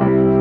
Música